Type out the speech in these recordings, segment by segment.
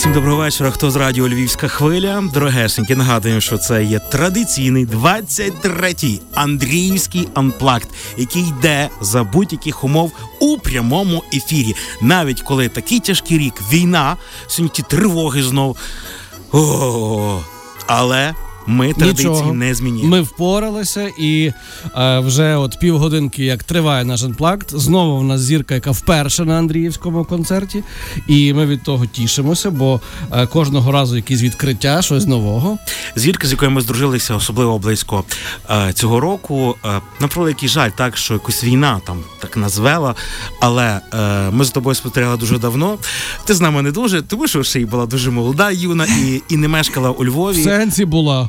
Всім доброго вечора. Хто з радіо Львівська хвиля? Дорогесенькі, нагадуємо, що це є традиційний 23-й Андріївський анплакт, який йде за будь-яких умов у прямому ефірі. Навіть коли такий тяжкий рік, війна, сьогодні ті тривоги знов. О, але ми традиції Нічого. не змінили. Ми впоралися, і е, вже от півгодинки, як триває наш анплакт, знову в нас зірка, яка вперше на Андріївському концерті. І ми від того тішимося, бо е, кожного разу якісь відкриття, щось нового. Зірка, з якою ми здружилися особливо близько е, цього року. Е, на превеликий жаль, так що якось війна там так назвела. Але е, ми з тобою спостерігали дуже давно. Ти з нами не дуже, тому що ще й була дуже молода, юна і, і не мешкала у В Львові. сенсі була.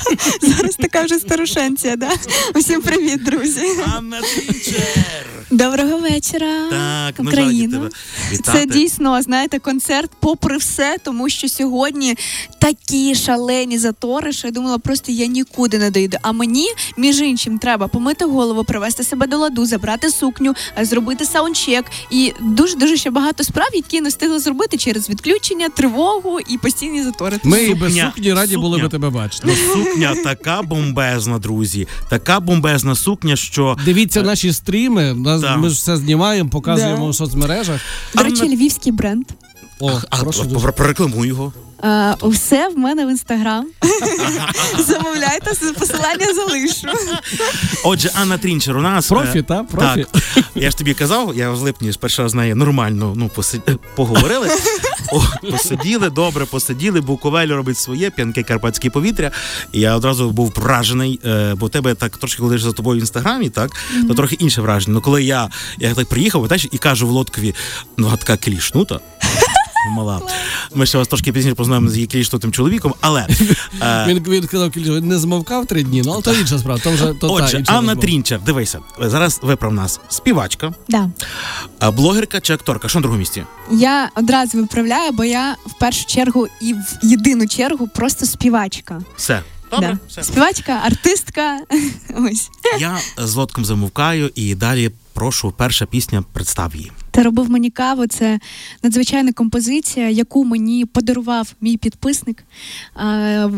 Зараз така вже старушенція, да? Усім привіт, друзі. Доброго вечора, Так, Україна. тебе. Це дійсно, знаєте, концерт попри все, тому що сьогодні такі шалені затори, що я думала, просто я нікуди не дойду. А мені, між іншим, треба помити голову, привести себе до ладу, забрати сукню, зробити саундчек і дуже дуже ще багато справ, які не встигли зробити через відключення, тривогу і постійні затори. Ми і без сукні раді були би тебе бачити. Ну, сукня така бомбезна, друзі. Така бомбезна сукня, що Дивіться наші стріми. Нас, ми ж все знімаємо, показуємо Да. в соцмережах. До речі, львівський бренд. О, а, прошу а, дуже. про- прорекламуй його. Е, Все в мене в інстаграм. Замовляйте, посилання залишу. Отже, Анна Трінчер у нас Профі, е, та? Профі. Так. Я ж тобі казав, я в липні спершу з нею нормально ну, поси- поговорили. О, посиділи, добре посиділи, Буковель робить своє, п'янке карпатське повітря. І я одразу був вражений, е, бо тебе так трошки коли ж за тобою в інстаграмі, так, то трохи інше враження. Ну коли я, я так приїхав, і кажу Володкові, ну а така клішнута. Мала. Ми ще вас трошки пізніше познайомимо з її клішнутим чоловіком, але е, Він, він казав, «Кілька, не змовкав три дні, ну але то інша справа. То вже то та, Отже, інша Анна розмова. Трінчер, дивися, зараз виправ нас співачка, Да. а блогерка чи акторка? Що на другому місці? Я одразу виправляю, бо я в першу чергу і в єдину чергу просто співачка. Все. Добре, Да. все. Співачка, артистка. Ось. Я з лодком замовкаю і далі прошу, перша пісня, представ її. Ти робив мені каву. Це надзвичайна композиція, яку мені подарував мій підписник.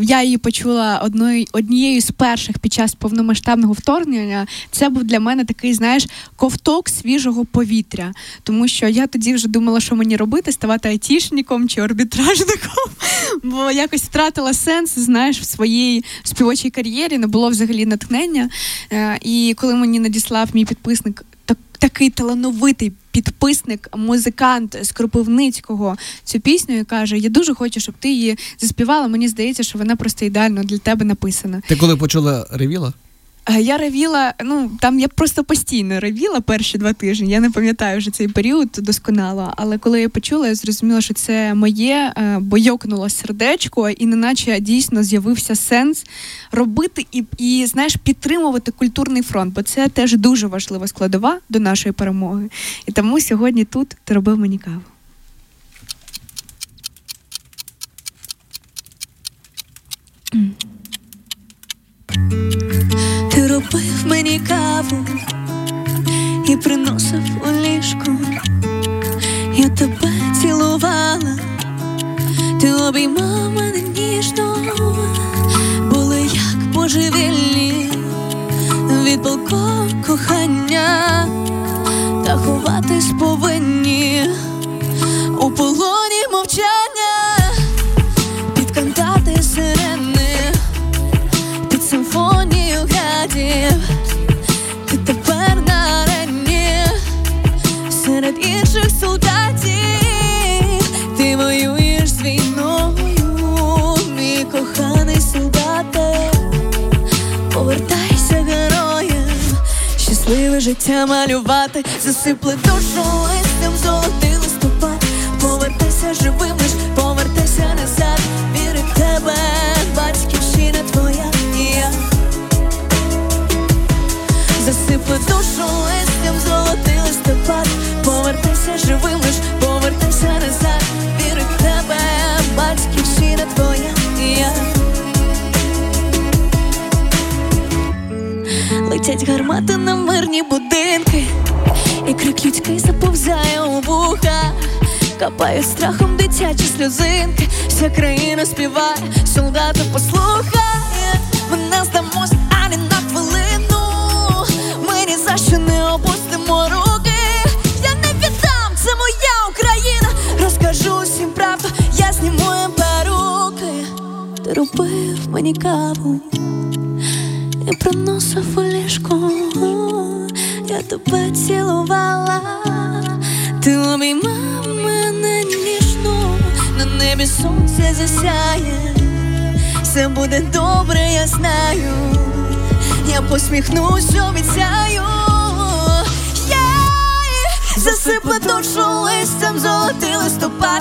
Я її почула однією з перших під час повномасштабного вторгнення. Це був для мене такий, знаєш, ковток свіжого повітря. Тому що я тоді вже думала, що мені робити, ставати айтішником чи арбітражником. Бо якось втратила сенс, знаєш, в своїй співочій кар'єрі, не було взагалі натхнення. Е, І коли мені надіслав мій підписник такий талановитий підписник, музикант з Кропивницького цю пісню і каже: Я дуже хочу, щоб ти її заспівала. Мені здається, що вона просто ідеально для тебе написана. Ти коли почула ревіла? Е, Я ревіла, ну там я просто постійно ревіла перші два тижні. Я не пам'ятаю вже цей період досконало. Але коли я почула, я зрозуміла, що це моє, е, бо йокнуло сердечко, і неначе дійсно з'явився сенс робити і, і знаєш, підтримувати культурний фронт, бо це теж дуже важлива складова до нашої перемоги. І тому сьогодні тут ти робив мені каву. Життя малювати, засипле душу листям золотий листопад. Повертайся живим лиш, повертайся назад, віри в тебе, батьківщина твоя. І я. Засипле душу листям Летять гармати на мирні будинки, і крик людський заповзає у вуха. Капає страхом дитячі сльозинки, вся країна співає, солдати послухає, ми не здамось ані на хвилину. Ми ні за що не опустимо руки. Я не віддам, це моя Україна. Розкажу всім правду, я зніму їм перуки. Ти робив мені каву і приносив у ліжко. Я тебе цілувала, ти обіймав мене ніжно, на небі сонце засяє, все буде добре, я знаю, я посміхнусь, обіцяю, я засипле душу листям золотий листопад,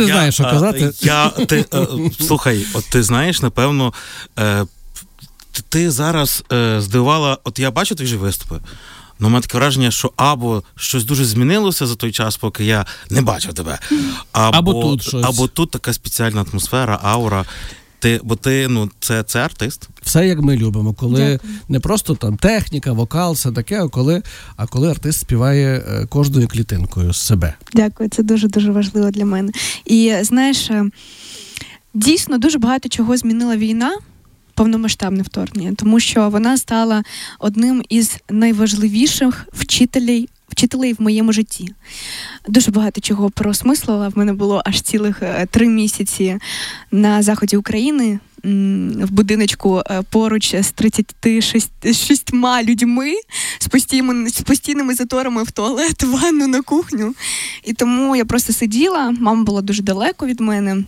Я не знаю, що казати. Я, ти, е, слухай, от ти знаєш, напевно, е, ти- зараз е, здивувала, от я бачу твої виступи. Ну, мене таке враження, що або щось дуже змінилося за той час, поки я не бачив тебе. Або, Або тут щось. або тут така спеціальна атмосфера, аура. Ти, бо ти, ну, це, це артист. Все як ми любимо, коли Дякую. не просто там техніка, вокал, все таке, а коли, а коли артист співає е, кожною клітинкою з себе. Дякую, це дуже дуже важливо для мене. І знаєш, е, дійсно дуже багато чого змінила війна. Повномасштабне вторгнення, тому що вона стала одним із найважливіших вчителей, вчителей в моєму житті. Дуже багато чого переосмислила. В мене було аж цілих е, три місяці на заході України в будиночку е, поруч з 36 людьми з постійними, з постійними заторами в туалет, в ванну на кухню. І тому я просто сиділа, мама була дуже далеко від мене.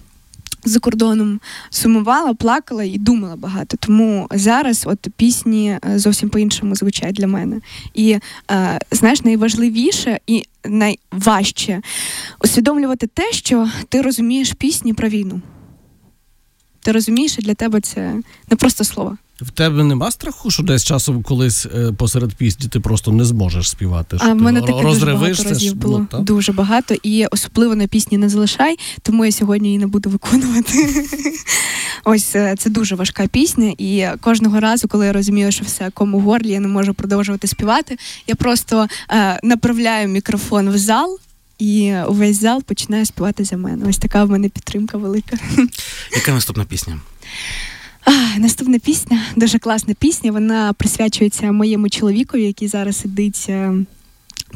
За кордоном сумувала, плакала і думала багато. Тому зараз от пісні е, зовсім по-іншому звучать для мене. І е, знаєш, найважливіше і найважче усвідомлювати те, що ти розумієш пісні про війну. Ти розумієш, і для тебе це не просто слова. В тебе нема страху, що десь часом колись е, посеред пісні ти просто не зможеш співати. що А в мене таке дуже багато разів було. ну, та? дуже багато. І особливо на пісні не залишай, тому я сьогодні її не буду виконувати. Ось е, це дуже важка пісня. І кожного разу, коли я розумію, що все кому горлі, я не можу продовжувати співати. Я просто е, направляю мікрофон в зал. І увесь зал починає співати за мене. Ось така в мене підтримка велика. Яка наступна пісня? Наступна пісня, дуже класна пісня. Вона присвячується моєму чоловікові, який зараз сидить.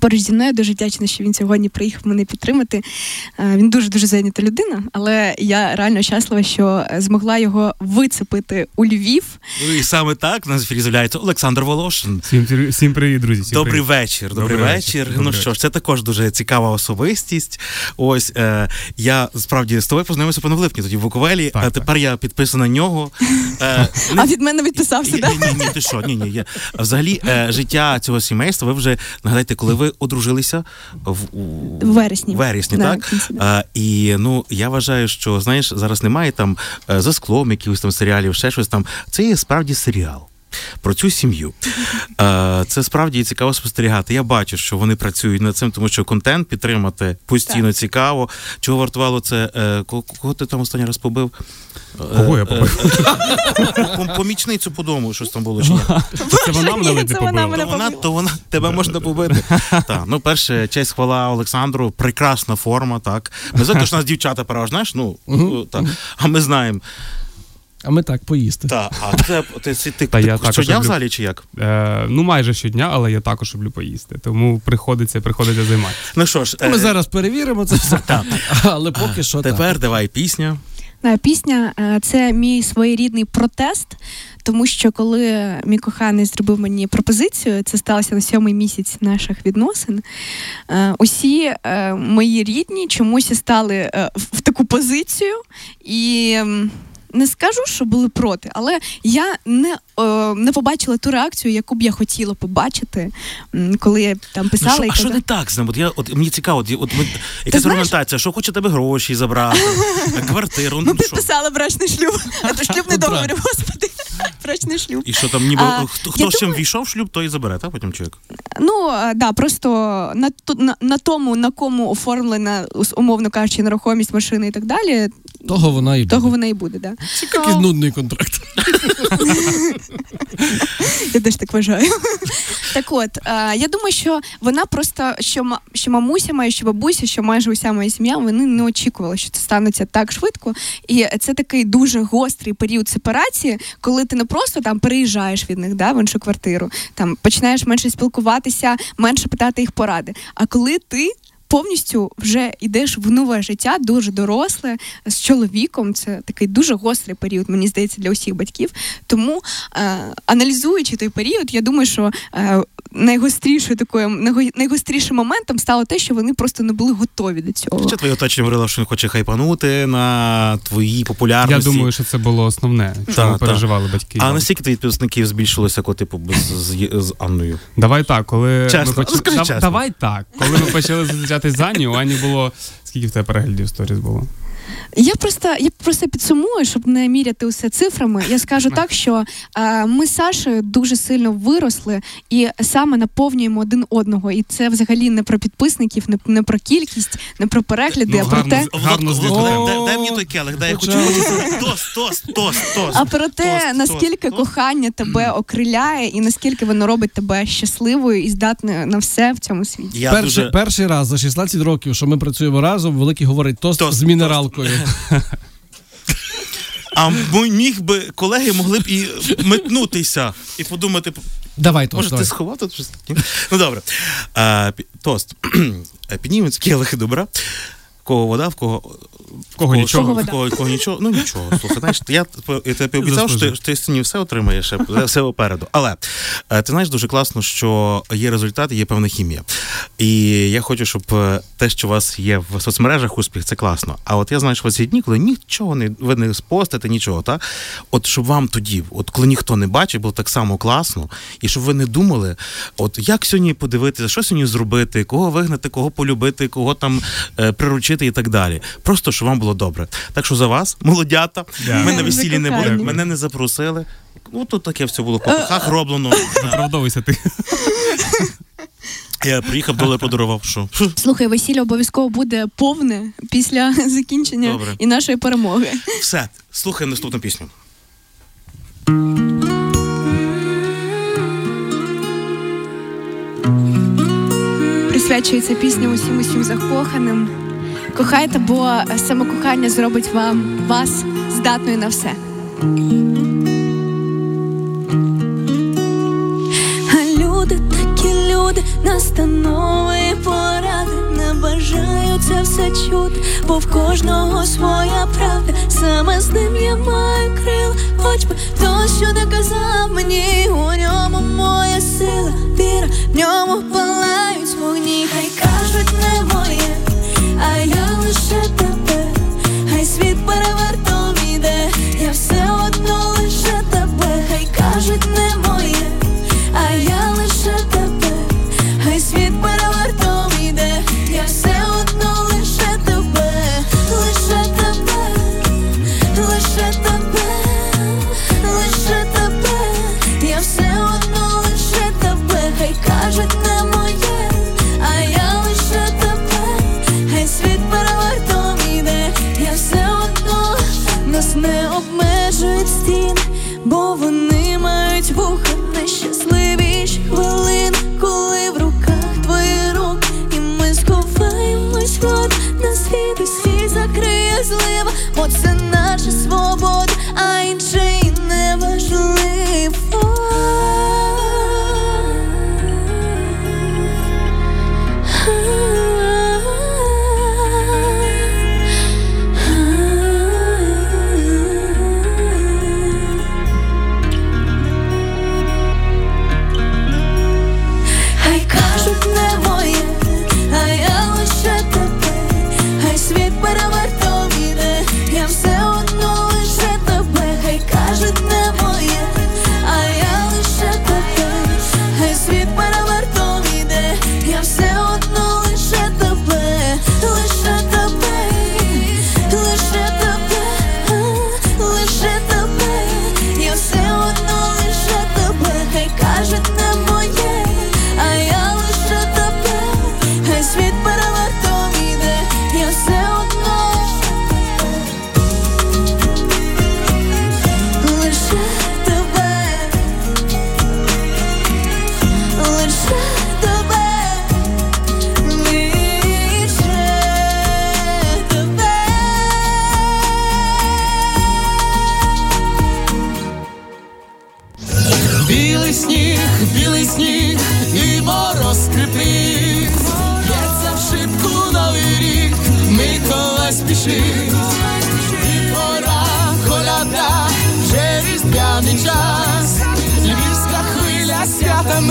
Поруч зі мною дуже вдячна, що він сьогодні приїхав мене підтримати. Е, Він дуже дуже зайнята людина, але я реально щаслива, що змогла його вицепити у Львів. Ну і саме так в нас ефірі з'являється Олександр Волошин. Всім, всім привіт, друзі. Всім Добрий привіт. вечір. Добрий, Добрий вечір. вечір. Ну що ж, це також дуже цікава особистість. Ось е, я справді з тобою познайомився пане в липні тоді в Буковелі, Так, а тепер я підписаний на нього. Е, А від мене відписався, так? ні, ні, ні, ти що? Ні, ні, я... Взагалі, е, життя цього сімейства, ви вже нагадайте, коли ви одружилися в у... В вересні. вересні, Да, так? А, і ну я вважаю, що знаєш, зараз немає там е, за склом якихось там серіалів, ще щось там. Це є справді серіал. Про цю сім'ю. Е, Це справді цікаво спостерігати. Я бачу, що вони працюють над цим, тому що контент підтримати постійно цікаво. Чого вартувало це? е, Кого, кого ти там останній раз побив? Кого я Е, побив? е, Помічницю по дому, щось там було? Це вона мене Ні, ледь не це вона побила. То вона, тебе можна побити. Так, ну перше, честь хвала Олександру, прекрасна форма, так. Ми знаємо, що у нас дівчата переважно, знаєш, ну так. А ми знаємо. А ми так поїсти. Так, а це ти, ти, ти, Та я ти також щодня в люблю. залі чи як? Е, ну, майже щодня, але я також люблю поїсти. Тому приходиться, приходиться займатися. Ну що ж, Ми е, зараз перевіримо це все. Але поки що так. тепер давай пісня. Да, пісня е, це мій своєрідний протест, тому що коли мій коханий зробив мені пропозицію, це сталося на сьомий місяць наших відносин. е, Усі е, мої рідні чомусь стали е, в в таку позицію і. м, Не скажу, що були проти, але я не, е, не побачила ту реакцію, яку б я хотіла побачити, коли я там Ну, що, і а що не так з ним? От я от мені цікаво, от, от ми- якась аргументація, що хоче тебе гроші забрати, квартиру. Ну, що? підписали брачний шлюб. Це шлюбний Ну, договір, господи. Брачний шлюб. І що там ніби А, хто, хто з чим війшов в шлюб, той і забере, так потім чоловік? Ну е, да, просто на, на, на тому, на кому оформлена, умовно кажучи, нерухомість машини і так далі, Того вона і того буде. вона і буде. Да. Це якийсь нудний контракт. Я теж так вважаю. Так от, е, я думаю, що вона просто, що, що мамуся моя, що бабуся, що майже уся моя сім'я, вони не очікували, що це станеться так швидко. І це такий дуже гострий період сепарації, коли ти не просто там переїжджаєш від них да, в іншу квартиру, там починаєш менше спілкуватися, менше питати їх поради. А коли ти. Повністю вже йдеш в нове життя, дуже доросле з чоловіком. Це такий дуже гострий період, мені здається, для усіх батьків. Тому е, аналізуючи той період, я думаю, що е, найгострішою такою найгострішим моментом стало те, що вони просто не були готові до цього. Хоча твоє оточення говорило, що він хоче хайпанути на твоїй популярності? Я думаю, що це було основне, що Та, ми та. переживали батьки. А наскільки твої підписників збільшилося, коли, типу, без, з, з Анною? Давай так, коли Чесно, ми почали. скажи Дав- чесно. Давай так. Коли ми почали зустрічатись з Ані, у Ані було. Скільки в тебе переглядів сторіс було? Я просто я просто підсумую, щоб не міряти усе цифрами. Я скажу так, що е, ми з Сашею дуже сильно виросли і саме наповнюємо один одного. І це взагалі не про підписників, не, не про кількість, не про перегляди, Ну, а про те. Гарно дай, дай мені той келих, дай я хочу. Тост, тост, тост, тост. А про те, Тост, наскільки тост, тост. кохання тебе окриляє, і наскільки воно робить тебе щасливою і здатною на все в цьому світі. Я Перший, дуже... перший раз за 16 років, що ми працюємо разом, великий говорить тост, Тост, з мінералкою. А міг би колеги могли б і метнутися і подумати, Давай тост. може, давай. ти сховати щось? Ну добре. А, пі- тост. піднімець Піднімемо келихи добра. В кого вода, в кого. В кого нічого. В Кого кого, в кого нічого. Ну нічого. Слухай, знаєш, я, я тобі обіцяв, що ти, ти сьогодні все отримаєш, все попереду. Але е, ти знаєш дуже класно, що є результат, є певна хімія. І я хочу, щоб е, те, що у вас є в соцмережах успіх, це класно. А от я знаю, що у вас є дні, коли нічого не ви не спостите, нічого, та от щоб вам тоді, от коли ніхто не бачить, було так само класно, і щоб ви не думали, от як сьогодні подивитися, що сьогодні зробити, кого вигнати, кого полюбити, кого там е, приручити і так далі. Просто щоб вам було добре. Так що за вас, молодята, Дякую. ми на весіллі не були, мене не запросили. Ну тут таке все було по пахах роблено. Оправдовуйся ти. Я приїхав, долар подарував. Що? Слухай, весілля обов'язково буде повне після закінчення Добре. і нашої перемоги. Все, слухаємо наступну пісню. Присвячується пісня усім усім закоханим. Кохайте, бо самокохання зробить вам вас здатною на все. А люди такі люди, настанови поради не бажаю це все чути, бо в кожного своя правда. Саме з ним я маю крила, хоч би то, що доказав мені, у ньому моя сила, віра, в ньому палають вогні, хай кажуть не моє, а я лише тебе, хай світ перевертом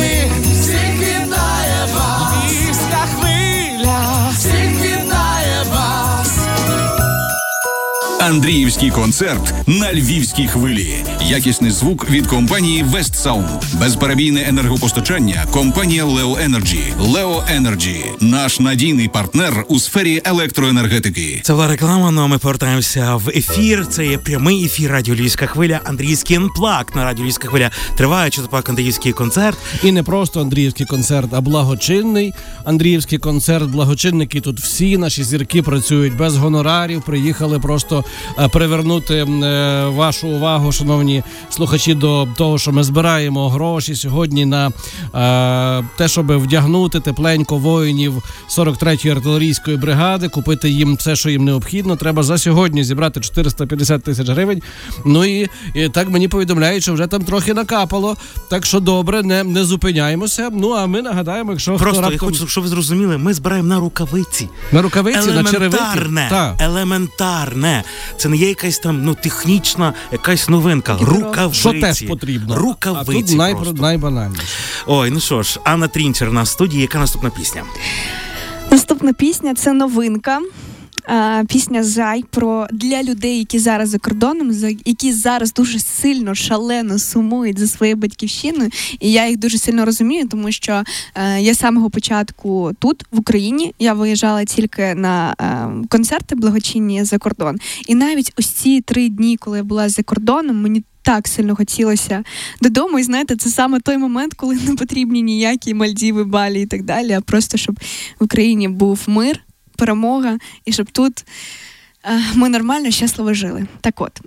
me. Андріївський концерт на львівській хвилі. Якісний звук від компанії West Sound. Безперебійне енергопостачання. Компанія Leo Energy. Leo Energy – наш надійний партнер у сфері електроенергетики. Це була реклама. Ну а ми повертаємося в ефір. Це є прямий ефір Радіо Львівська хвиля. Андрійський енплак на Радіо Львівська хвиля. Триває чотопак Андріївський концерт. І не просто Андріївський концерт, а благочинний Андріївський концерт. Благочинники тут всі наші зірки працюють без гонорарів. Приїхали просто привернути е, вашу увагу, шановні слухачі, до того, що ми збираємо гроші сьогодні на е, те, щоб вдягнути тепленько воїнів 43-ї артилерійської бригади, купити їм все, що їм необхідно. Треба за сьогодні зібрати 450 тисяч гривень. Ну і, і так мені повідомляють, що вже там трохи накапало. Так що добре, не, не зупиняємося. Ну а ми нагадаємо, якщо хто Просто я хочу, щоб ви зрозуміли, ми збираємо на рукавиці. на рукавиці, на черевики. Елементарне, елементарне. Це не є якась там ну технічна якась новинка. Рукавиці. Що теж потрібно. Рукавиці. а тут най, просто. найбанальніше. Ой, ну що ж, Анна Трінчер на студії. Яка наступна пісня? Наступна пісня це новинка. Пісня Зай про для людей, які зараз за кордоном, які зараз дуже сильно шалено сумують за своєю батьківщиною. І я їх дуже сильно розумію, тому що е, я з самого початку тут, в Україні, я виїжджала тільки на е, концерти благочинні за кордон. І навіть ось ці три дні, коли я була за кордоном, мені так сильно хотілося додому. І знаєте, це саме той момент, коли не потрібні ніякі Мальдіви, Балі і так далі, а просто щоб в Україні був мир, перемога, і щоб тут ми нормально, щасливо жили. Так от,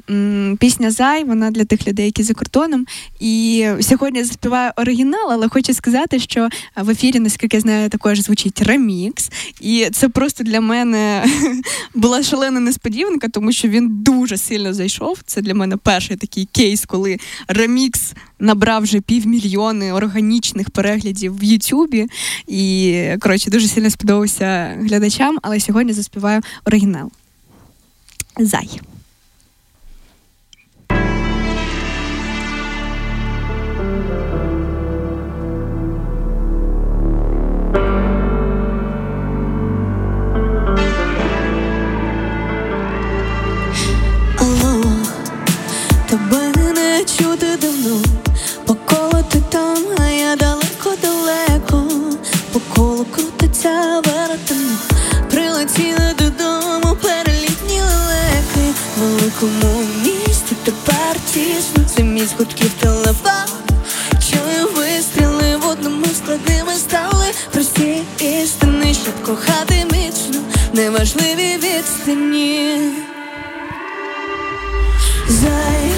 пісня Зай, вона для тих людей, які за кордоном. І сьогодні я заспіваю оригінал, але хочу сказати, що в ефірі, наскільки я знаю, також звучить ремікс. І це просто для мене була шалена несподіванка, тому що він дуже сильно зайшов. Це для мене перший такий кейс, коли ремікс набрав вже півмільйони органічних переглядів в Ютубі. І коротше дуже сильно сподобався глядачам, але сьогодні заспіваю оригінал. Зай. В великому місті тепер тісно, це міст гудків телефон, чую вистріли в одному складними стали прості істини, щоб кохати міцно, неважливі відстані. Зай,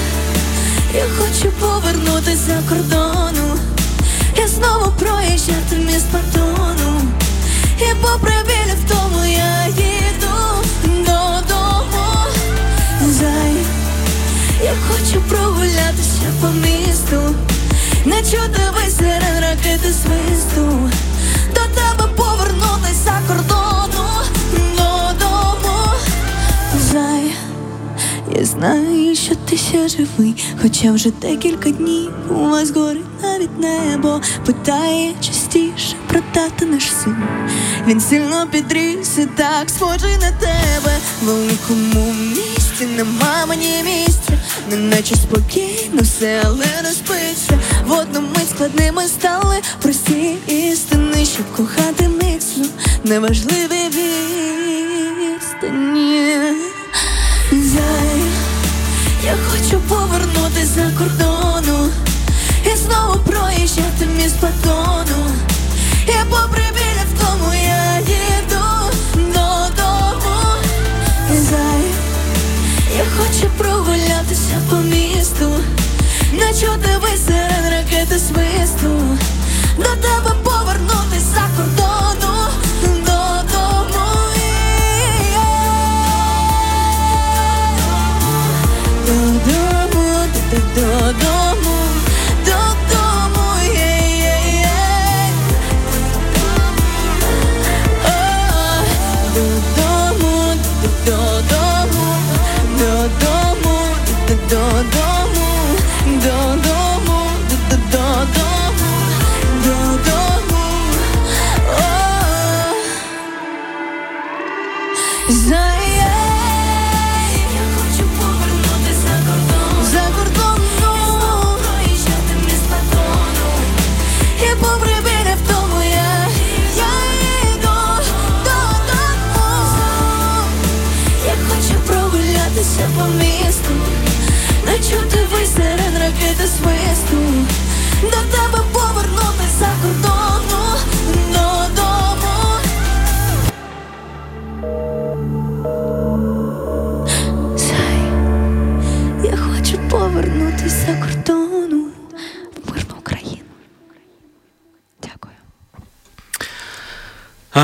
я хочу повернутися за кордону. Я знову проїжджати міст пардону. І попри біль в тому я їду я хочу прогулятися по місту. Не чути висеред ракети свисту. До тебе повернутися за кордону додому. Зай. Я знаю, що ти ще живий, хоча вже декілька днів у вас горить навіть небо. Питає частіше про наш син. Він сильно підріс і так схожий на тебе. В великому місті нема мені місця, неначе спокійно все, але не спиться. В одному складними стали прості істини, щоб кохати міцно, неважливі відстані. Зай, я хочу повернутися за кордону і знову проїжджати міст Патону. І попри біля я їду додому. Зай, я хочу прогулятися по місту, не чути висеред ракети свисту. До тебе повернутися за кордону додому. Додому,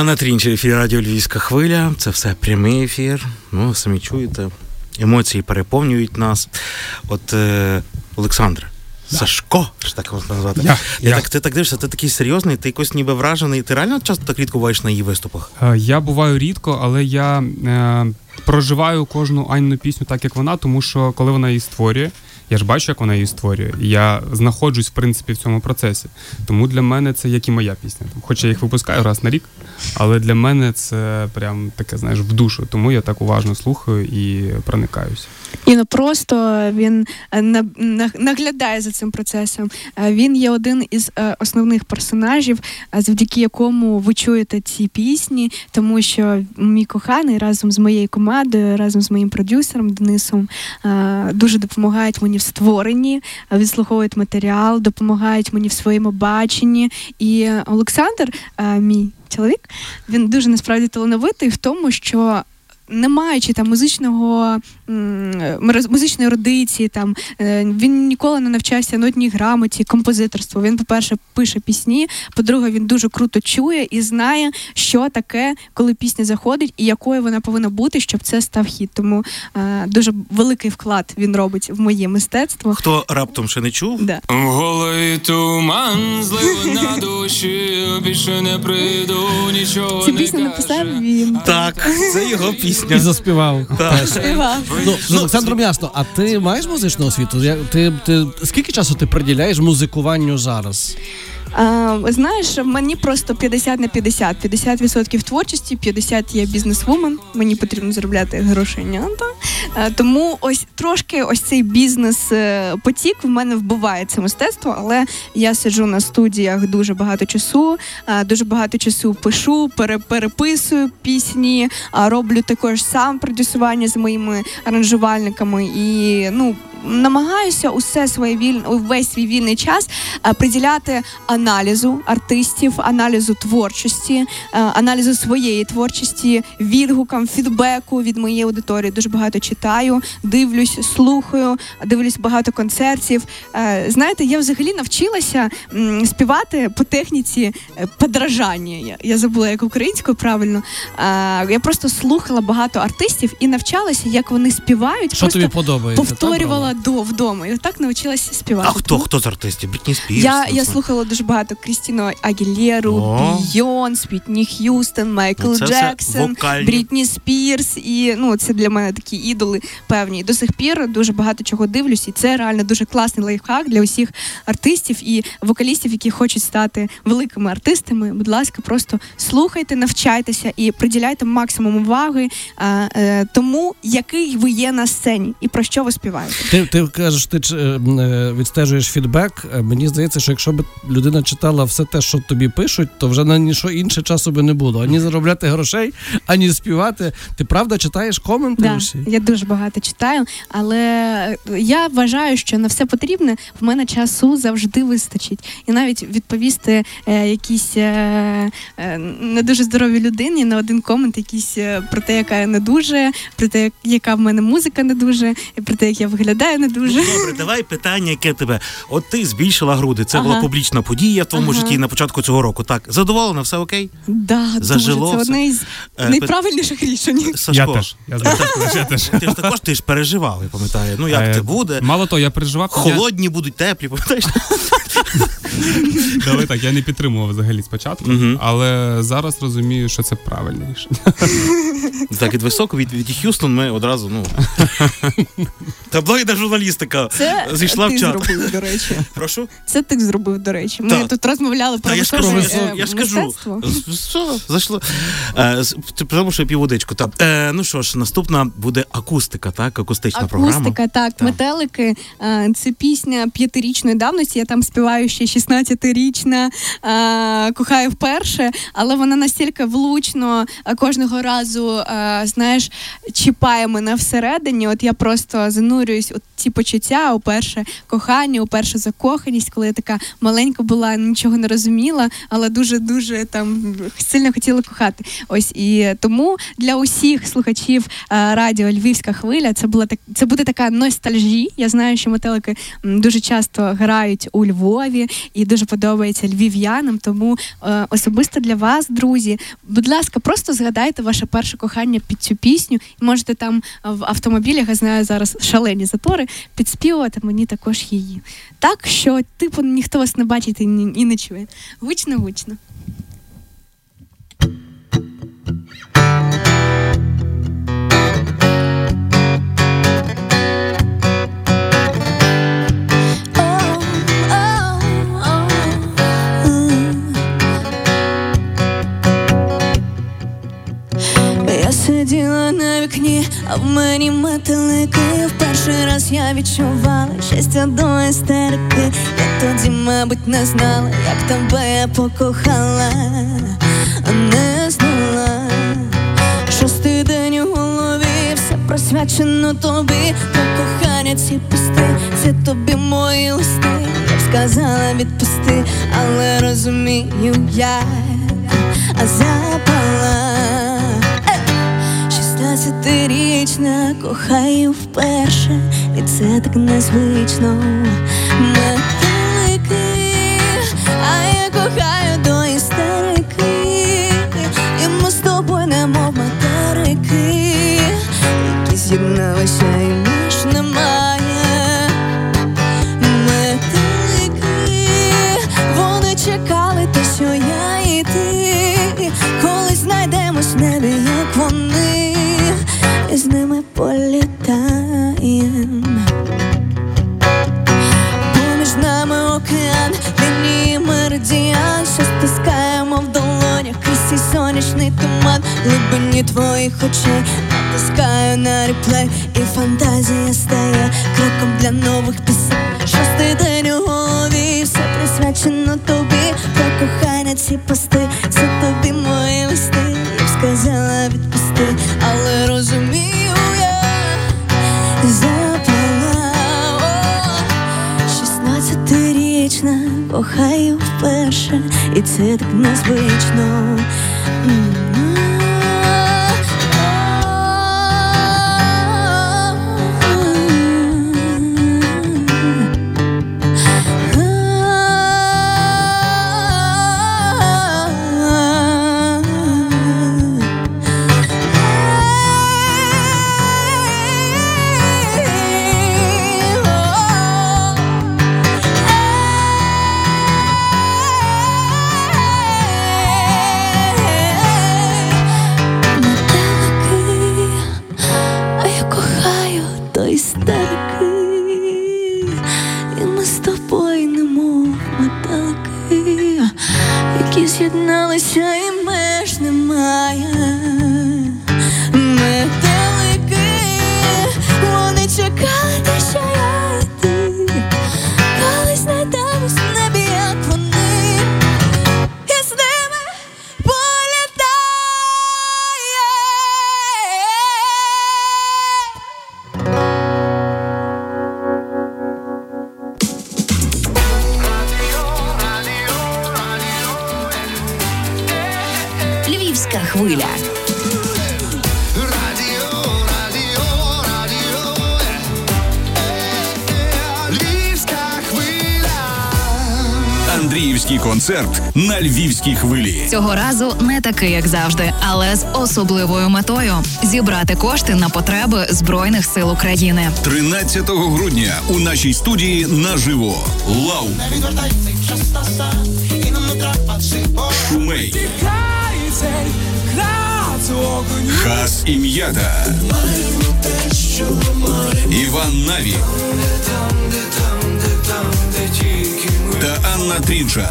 на трінчі ефірі Радіо Львівська хвиля. Це все прямий ефір. Ну, самі чуєте. Емоції переповнюють нас. От е, Олександр. Сашко, ж так можна назвати. Я, я. Так, ти так дивишся, ти такий серйозний, ти якось ніби вражений. Ти реально часто так рідко буваєш на її виступах? Е, Я буваю рідко, але я е, проживаю кожну Анну пісню так, як вона, тому що коли вона її створює, я ж бачу, як вона її створює. Я знаходжусь, в принципі, в цьому процесі. Тому для мене це як і моя пісня. Хоча я їх випускаю раз на рік, але для мене це прям таке, знаєш, в душу. Тому я так уважно слухаю і проникаюсь. І не просто він е, на- на- наглядає за цим процесом. Е, Він є один із е, основних персонажів, завдяки якому ви чуєте ці пісні, тому що мій коханий разом з моєю командою, разом з моїм продюсером Денисом дуже допомагають мені в створенні, відслуховують матеріал, допомагають мені в своєму баченні. І Олександр, мій чоловік, він дуже насправді талановитий в тому, що. Не маючи там музичного музичної ерудиції, там е, він ніколи не навчався нотній грамоті, композиторству. Він, по-перше, пише пісні. По-друге, він дуже круто чує і знає, що таке, коли пісня заходить, і якою вона повинна бути, щоб це став хіт. Тому е, дуже великий вклад він робить в моє мистецтво. Хто раптом ще не чув? Да. В голові туман злив на душі, більше не прийду, нічого Цю не пісню написав він. Так, це його І пісня. заспівав. Так. Співав. Ну, з Олександром ясно, а ти маєш музичну освіту? Я- Ти, ти, скільки часу ти приділяєш музикуванню зараз? Знаєш, мені просто 50 на 50. 50% творчості, 50 є бізнес-вумен. Мені потрібно заробляти грошенята. А, тому ось трошки ось цей бізнес-потік в мене вбиває це мистецтво, але я сиджу на студіях дуже багато часу, дуже багато часу пишу, пере, переписую пісні, роблю також сам продюсування з моїми аранжувальниками і ну. Намагаюся усе своє віль... весь свій вільний час е, приділяти аналізу артистів, аналізу творчості, е, аналізу своєї творчості, відгукам, фідбеку від моєї аудиторії. Дуже багато читаю, дивлюсь, слухаю, дивлюсь багато концертів. Е, Знаєте, я взагалі навчилася співати по техніці подражання. Я, забула як українською правильно. Я просто слухала багато артистів і навчалася, як вони співають. Що просто тобі подобається? повторювала до вдома. І отак навчилася співати. А хто хто з артистів? Брітні Спірс? Я, я слухала дуже багато Крістіну Агілєру. Бійонс, Пітні Х'юстон, Майкл Ну, це Джексон, вокальні. Брітні Спірс. І ну це для мене такі ідоли певні. І до сих пір дуже багато чого дивлюсь, і це реально дуже класний лайфхак для усіх артистів і вокалістів, які хочуть стати великими артистами. Будь ласка, просто слухайте, навчайтеся і приділяйте максимум уваги а, е, тому, який ви є на сцені і про що ви співаєте. Ти, ти кажеш, ти е, е, відстежуєш фідбек. Е, Мені здається, що якщо б людина читала все те, що тобі пишуть, то вже на ніщо інше часу би не було. Ані заробляти грошей, ані співати. Ти правда читаєш коменти? Да, усі? я дуже багато читаю, але я вважаю, що на все потрібне в мене часу завжди вистачить. І навіть відповісти е, якійсь е, не дуже здоровій людині на один комент, якийсь про те, яка я не дуже, про те, яка в мене музика не дуже, про те, як я виглядаю не дуже. Добре, давай питання, яке тебе. От ти збільшила груди. Це Ага. була публічна подія в твоєму Ага. житті на початку цього року. Так, задоволена, все окей? Да, Зажило дуже. Це все. одне із Е, найправильніших рішень. Сашко, Я теж. Я я теж. ти ж також ти ж переживав, я пам'ятаю. Ну як Е, це буде? Мало того, я переживав. я- Холодні будуть теплі, пам'ятаєш? Давай так, я не підтримував взагалі спочатку, Мгм. але зараз розумію, що це правильне рішення. Так, від високо, від, від Х'юстон ми одразу, ну. Таблоїдна журналістика Це зійшла ти в чат. зробив, до речі. Прошу? Це ти зробив, до речі. Ми Так. тут розмовляли про Та я ж кажу, е, я ж кажу. Все, зайшло. Е, Тому що я пів водичку. Так. Е, ну що ж, наступна буде акустика, так? Акустична програма. Акустика, так, Так. метелики. е, Це пісня п'ятирічної давності. Я там співаю ще 16-річна, е, кохаю вперше, але вона настільки влучно е, кожного разу, знаєш, чіпає мене всередині. От я просто занурююсь у ці почуття, у перше кохання, у першу закоханість, коли я така маленька була, нічого не розуміла, але дуже дуже там сильно хотіла кохати. Ось і тому для усіх слухачів е, радіо Львівська хвиля це була так. Це буде така ностальжі. Я знаю, що метелики дуже часто грають у Львові. І дуже подобається львів'янам. Тому е, особисто для вас, друзі, будь ласка, просто згадайте ваше перше кохання під цю пісню. Можете там в автомобілях, я знаю зараз шалені затори, підспівувати мені також її. Так що, типу, ніхто вас не бачить і, не чує. Гучно, гучно. Сиділа на вікні, а в мені метелики. В перший раз я відчувала щастя до істерики Я тоді, мабуть, не знала, як тебе я покохала, не знала. Шостий день у голові, все присвячено тобі. Про кохання ці пусти, це тобі мої листи. Я б сказала відпусти, але розумію я а запала Шістнадцятирічна кохаю вперше, і це так незвично. Метелики, а я кохаю до істерики. І ми з тобою немов материки. Які з'єдналися глибині твоїх очей натискаю на реплей, і фантазія стає кроком для нових пісень. Шостий день у голові, все присвячено тобі, про кохання ці пости, це тобі мої листи, я б сказала відпусти, але розумію я запала. Шістнадцятирічна кохаю вперше, і це так незвично. Концерт на львівській хвилі. Цього разу не такий, як завжди, але з особливою метою зібрати кошти на потреби збройних сил України. 13 грудня у нашій студії наживо. Лау. Шумей. Хас і м'ята. Іван Наві та Анна Трінчар.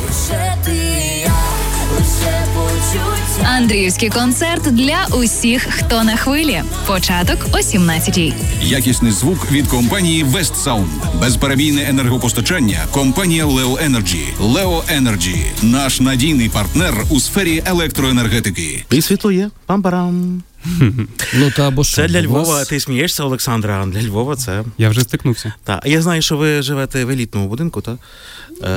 Андріївський концерт для усіх, хто на хвилі. Початок о 17-й. Якісний звук від компанії West Sound. Безперебійне енергопостачання. Компанія Leo Energy. Leo Energy. наш надійний партнер у сфері електроенергетики. І світло є. Пам-парам. Ну та або що? Це для Львова. вас- Ти смієшся, Олександра, а для Львова це. Я вже стикнувся. Так. Я знаю, що ви живете в елітному будинку, так?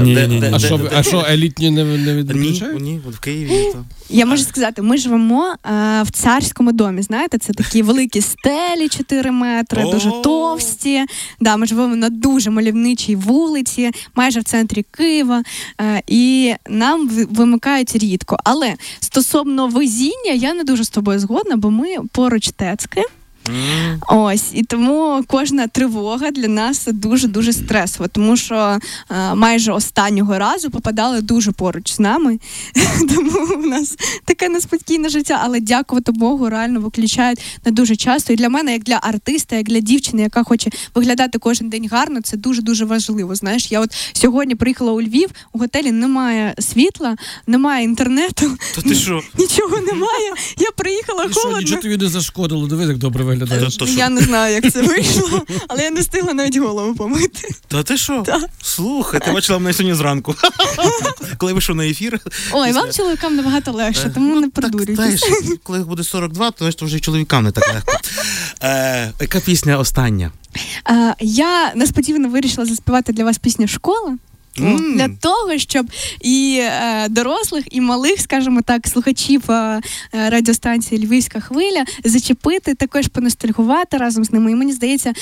Ні, ні, ні. А що, а що елітні не, не Ні, відключають? ні, ні, в Києві. Та. Я можу сказати, ми живемо е, в царському домі. Знаєте, це такі великі стелі 4 метри, дуже товсті. Да, ми живемо на дуже мальовничій вулиці, майже в центрі Києва. Е, і нам вимикають рідко. Але стосовно везіння, я не дуже з тобою згодна, бо ми поруч Тецьки. М. Ось і тому кожна тривога для нас дуже дуже стресово, тому що е, майже останнього разу попадали дуже поруч з нами. тому у нас таке неспокійне життя. Але дякувати Богу, реально виключають не дуже часто. І для мене, як для артиста, як для дівчини, яка хоче виглядати кожен день гарно, це дуже дуже важливо. Знаєш, я от сьогодні приїхала у Львів, у готелі немає світла, немає інтернету, То ти що? нічого немає. Я приїхала І що, холодно. нічого тобі не зашкодило, дивись, як добре виглядаєш. То що? Я не знаю, як це вийшло, але я не встигла навіть голову помити. Та ти що? Слухай, ти бачила мене сьогодні зранку. Коли вийшов на ефір. Ой, вам чоловікам набагато легше, Е, тому ну, не придурюйтесь. коли їх буде 42, то знаєш, то вже і чоловікам не так легко. Е, яка пісня остання? Е, Я несподівано вирішила заспівати для вас пісню Школа. М. Для того, щоб і е, дорослих, і малих, скажімо так, слухачів е, е, радіостанції Львівська хвиля зачепити, також поностальгувати разом з ними. І мені здається, е,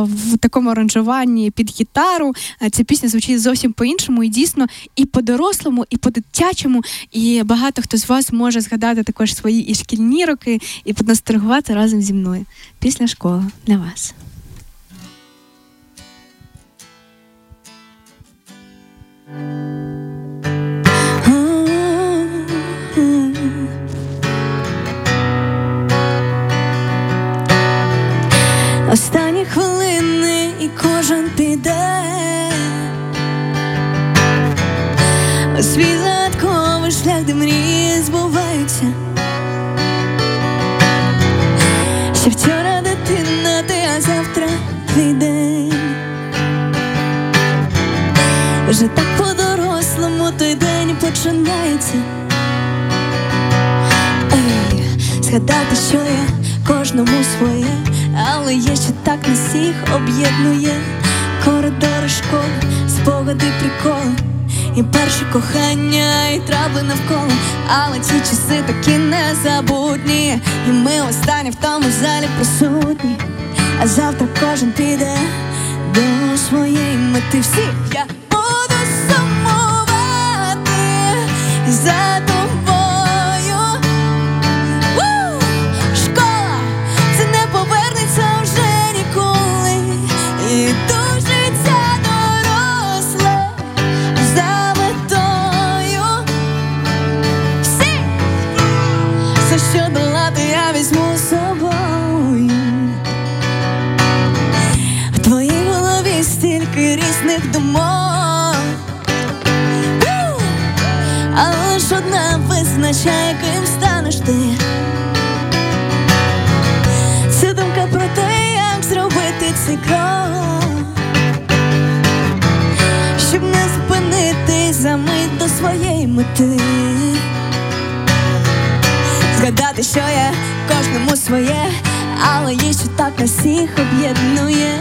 в такому аранжуванні під гітару е, ця пісня звучить зовсім по-іншому, і дійсно і по-дорослому, і по-дитячому. І багато хто з вас може згадати також свої і шкільні роки, і поностальгувати разом зі мною. Після школи для вас. Останні хвилини і кожен піде свій загадковий шлях, де мрії збуваються. Ще вчора Вже так по-дорослому той день починається. Ей, згадати, що я кожному своє, але є ще так нас всіх об'єднує. Коридори школи, спогади, приколи, і перше кохання, і травли навколо, але ці часи такі незабутні, і ми останні в тому залі присутні, а завтра кожен піде до своєї мети. Всіх я за тобою. Школа це не повернеться вже ніколи. І одна визначає, яким станеш ти. Це думка про те, як зробити цей крок, щоб не зупинитись за мить до своєї мети. Згадати, що є кожному своє, але є, що так всіх об'єднує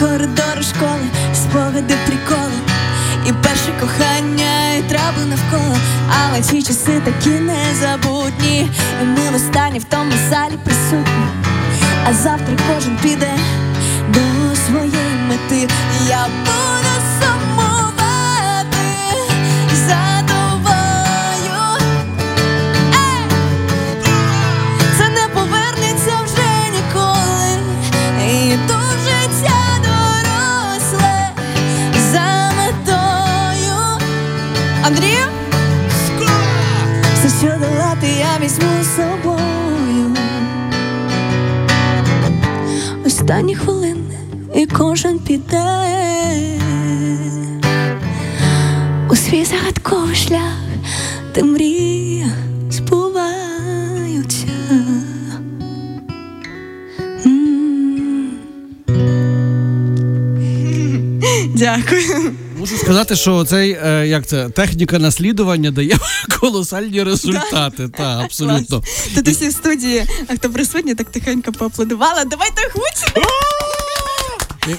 коридори школи, спогади, приколи. І перше кохання, і трави навколо, але ці часи такі незабутні. І ми останні в тому залі присутні. А завтра кожен піде до Все, що долати, я візьму з собою. Останні хвилини, і кожен піде у свій загадковий шлях, де мрії збуваються. Дякую. Мушу сказати, що цей е, як це техніка наслідування дає колосальні результати. Так, абсолютно. Тут усі в студії, а хто присутній, так тихенько поаплодувала. Давайте гучно.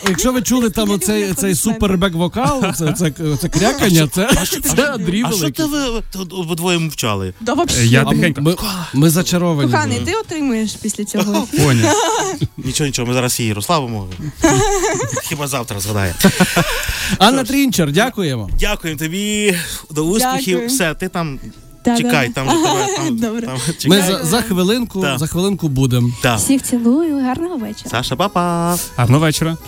Якщо ви чули там оцей цей супербек вокал, це, це, це крякання, це, це Андрій А що ти ви тут обидвоє мовчали? Да, вообще. Я ми, тихенько. ми, ми зачаровані. Коханий, ти отримуєш після цього. Поняв. Нічого, нічого, ми зараз її розслабимо. Хіба завтра згадає. Анна Трінчер, дякуємо. Дякуємо тобі. До успіхів. Все, ти там Да, чекай, да. там же тебе там, Добре. там Ми за, за хвилинку, Так. за хвилинку будемо. Всіх цілую, гарного вечора. Саша, папа. Гарного вечора.